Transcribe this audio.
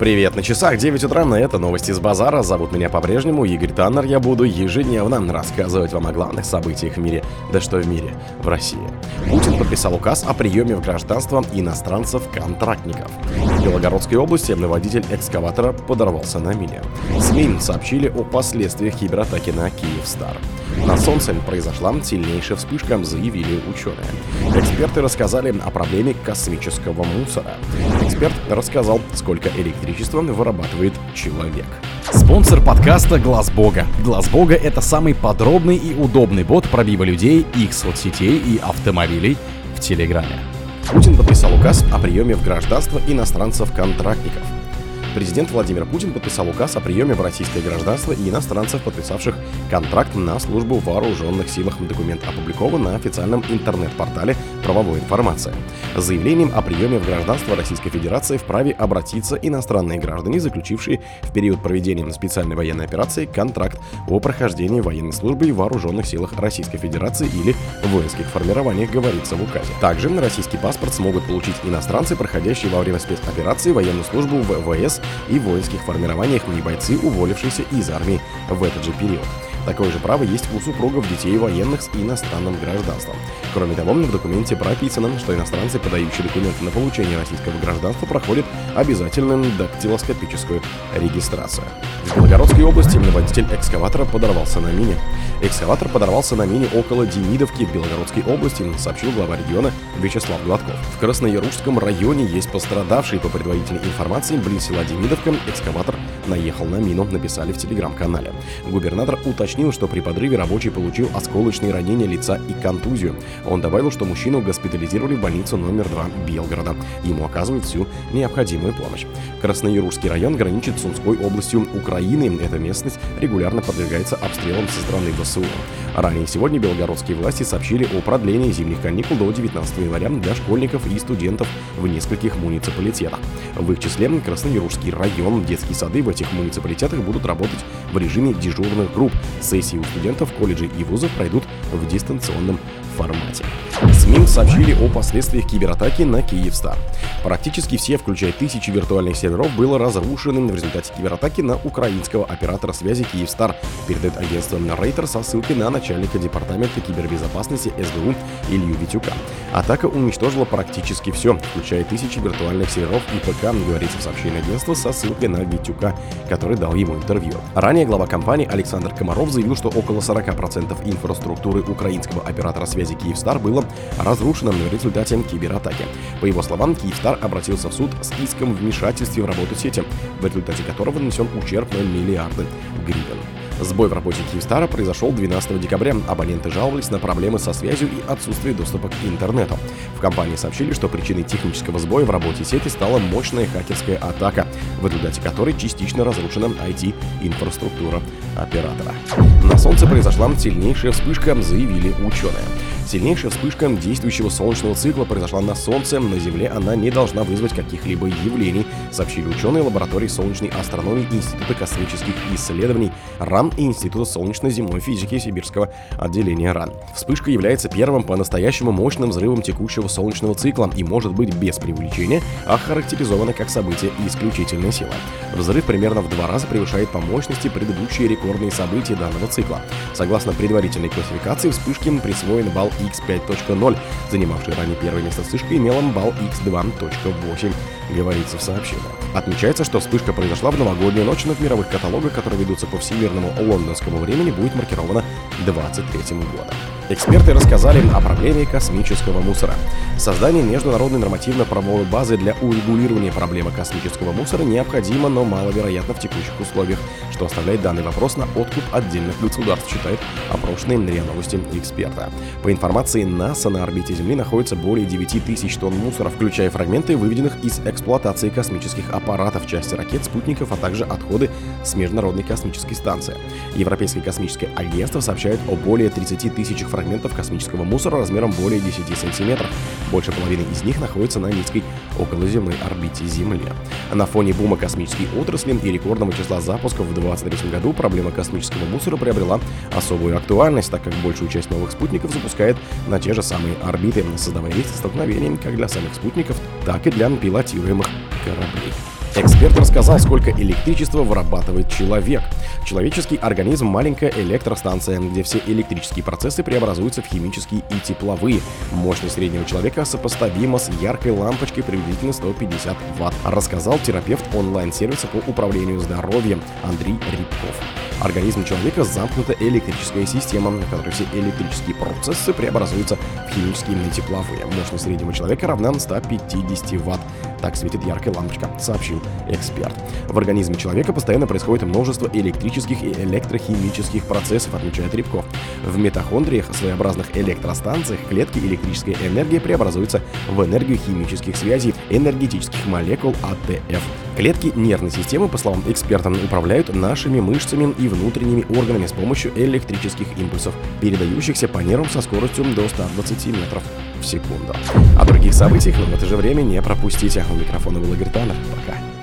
Привет на часах, 9 утра, на это новости с базара. Зовут меня по-прежнему Игорь Таннер. Я буду ежедневно рассказывать вам о главных событиях в мире. Да что в мире, в России. Путин подписал указ о приеме в гражданство иностранцев-контрактников. В Белгородской области водитель экскаватора подорвался на мине. СМИ сообщили о последствиях кибератаки на Киевстар. На Солнце произошла сильнейшая вспышка, заявили ученые. Эксперты рассказали о проблеме космического мусора. Эксперт рассказал, сколько электричества вырабатывает человек. Спонсор подкаста Глаз Бога. Глаз Бога это самый подробный и удобный бот пробива людей, их соцсетей и автомобилей в Телеграме. Путин подписал указ о приеме в гражданство иностранцев-контрактников. Президент Владимир Путин подписал указ о приеме в российское гражданство и иностранцев, подписавших контракт на службу в вооруженных силах. Документ опубликован на официальном интернет-портале «Правовой информация». С заявлением о приеме в гражданство Российской Федерации вправе обратиться иностранные граждане, заключившие в период проведения специальной военной операции контракт о прохождении военной службы в вооруженных силах Российской Федерации или воинских формированиях, говорится в указе. Также российский паспорт смогут получить иностранцы, проходящие во время спецоперации военную службу в ВС и воинских формированиях не бойцы, уволившиеся из армии в этот же период. Такое же право есть у супругов детей военных с иностранным гражданством. Кроме того, в документе прописано, что иностранцы, подающие документы на получение российского гражданства, проходят обязательную дактилоскопическую регистрацию. В Белгородской области водитель экскаватора подорвался на мине. Экскаватор подорвался на мине около Демидовки в Белгородской области, сообщил глава региона Вячеслав Гладков. В Краснояружском районе есть пострадавшие. По предварительной информации, близ села Демидовка экскаватор наехал на мину, написали в телеграм-канале. Губернатор уточнил, что при подрыве рабочий получил осколочные ранения лица и контузию. Он добавил, что мужчину госпитализировали в больницу номер 2 Белгорода. Ему оказывают всю необходимую помощь. Краснояружский район граничит с Сумской областью Украины. Эта местность регулярно подвергается обстрелам со стороны ВСУ. Ранее сегодня белгородские власти сообщили о продлении зимних каникул до 19 января для школьников и студентов в нескольких муниципалитетах. В их числе Краснояружский район, детские сады в этих муниципалитетах будут работать в режиме дежурных групп. Сессии у студентов колледжей и вузов пройдут в дистанционном формате. СМИ сообщили о последствиях кибератаки на Киевстар. Практически все, включая тысячи виртуальных серверов, было разрушено в результате кибератаки на украинского оператора связи Киевстар, передает агентство Рейтер со ссылкой на начальника департамента кибербезопасности СБУ Илью Витюка. Атака уничтожила практически все, включая тысячи виртуальных серверов и ПК, говорится в сообщении агентства со ссылкой на Витюка, который дал ему интервью. Ранее глава компании Александр Комаров заявил, что около 40% инфраструктуры украинского оператора связи Киевстар было разрушено в результате кибератаки. По его словам, Киевстар обратился в суд с иском вмешательства в работу сети, в результате которого нанесен ущерб на миллиарды гривен. Сбой в работе Киевстара произошел 12 декабря. Абоненты жаловались на проблемы со связью и отсутствие доступа к интернету. В компании сообщили, что причиной технического сбоя в работе сети стала мощная хакерская атака, в результате которой частично разрушена IT-инфраструктура оператора. На Солнце произошла сильнейшая вспышка, заявили ученые. Сильнейшая вспышка действующего солнечного цикла произошла на Солнце. На Земле она не должна вызвать каких-либо явлений, сообщили ученые лаборатории солнечной астрономии Института космических исследований РАН и Института солнечно-земной физики Сибирского отделения РАН. Вспышка является первым по-настоящему мощным взрывом текущего солнечного цикла и может быть без преувеличения охарактеризована как событие исключительной силы. Взрыв примерно в два раза превышает по мощности предыдущие рекордные события данного цикла. Согласно предварительной классификации, вспышке присвоен балл X5.0, занимавший ранее первое место вспышка, имела балл X2.8, говорится в сообщении. Отмечается, что вспышка произошла в новогоднюю ночь, но в мировых каталогах, которые ведутся по всемирному лондонскому времени, будет маркирована 23 годом. Эксперты рассказали о проблеме космического мусора. Создание международной нормативно-правовой базы для урегулирования проблемы космического мусора необходимо, но маловероятно в текущих условиях, что оставляет данный вопрос на откуп отдельных государств, считает опрошенные РИА Новости эксперта. По информации НАСА, на орбите Земли находится более 9 тысяч тонн мусора, включая фрагменты, выведенных из эксплуатации космических аппаратов, части ракет, спутников, а также отходы с Международной космической станции. Европейское космическое агентство сообщает о более 30 тысячах фрагментов космического мусора размером более 10 сантиметров. Больше половины из них находится на низкой околоземной орбите Земли. На фоне бума космической отрасли и рекордного числа запусков в 2023 году проблема космического мусора приобрела особую актуальность, так как большую часть новых спутников запускает на те же самые орбиты, создавая риск столкновений как для самих спутников, так и для пилотируемых кораблей. Эксперт рассказал, сколько электричества вырабатывает человек. Человеческий организм – маленькая электростанция, где все электрические процессы преобразуются в химические и тепловые. Мощность среднего человека сопоставима с яркой лампочкой приблизительно 150 Вт, рассказал терапевт онлайн-сервиса по управлению здоровьем Андрей Рябков. Организм человека замкнута электрическая система, в которой все электрические процессы преобразуются в химические тепловые. Мощность среднего человека равна 150 Вт. Так светит яркая лампочка, сообщил эксперт. В организме человека постоянно происходит множество электрических и электрохимических процессов, отмечает Рябков. В митохондриях, своеобразных электростанциях, клетки электрическая энергия преобразуется в энергию химических связей энергетических молекул АТФ. Клетки нервной системы, по словам эксперта, управляют нашими мышцами и внутренними органами с помощью электрических импульсов, передающихся по нервам со скоростью до 120 метров в секунду. О других событиях, но в это же время не пропустите. У микрофона был Игорь Таннер. Пока.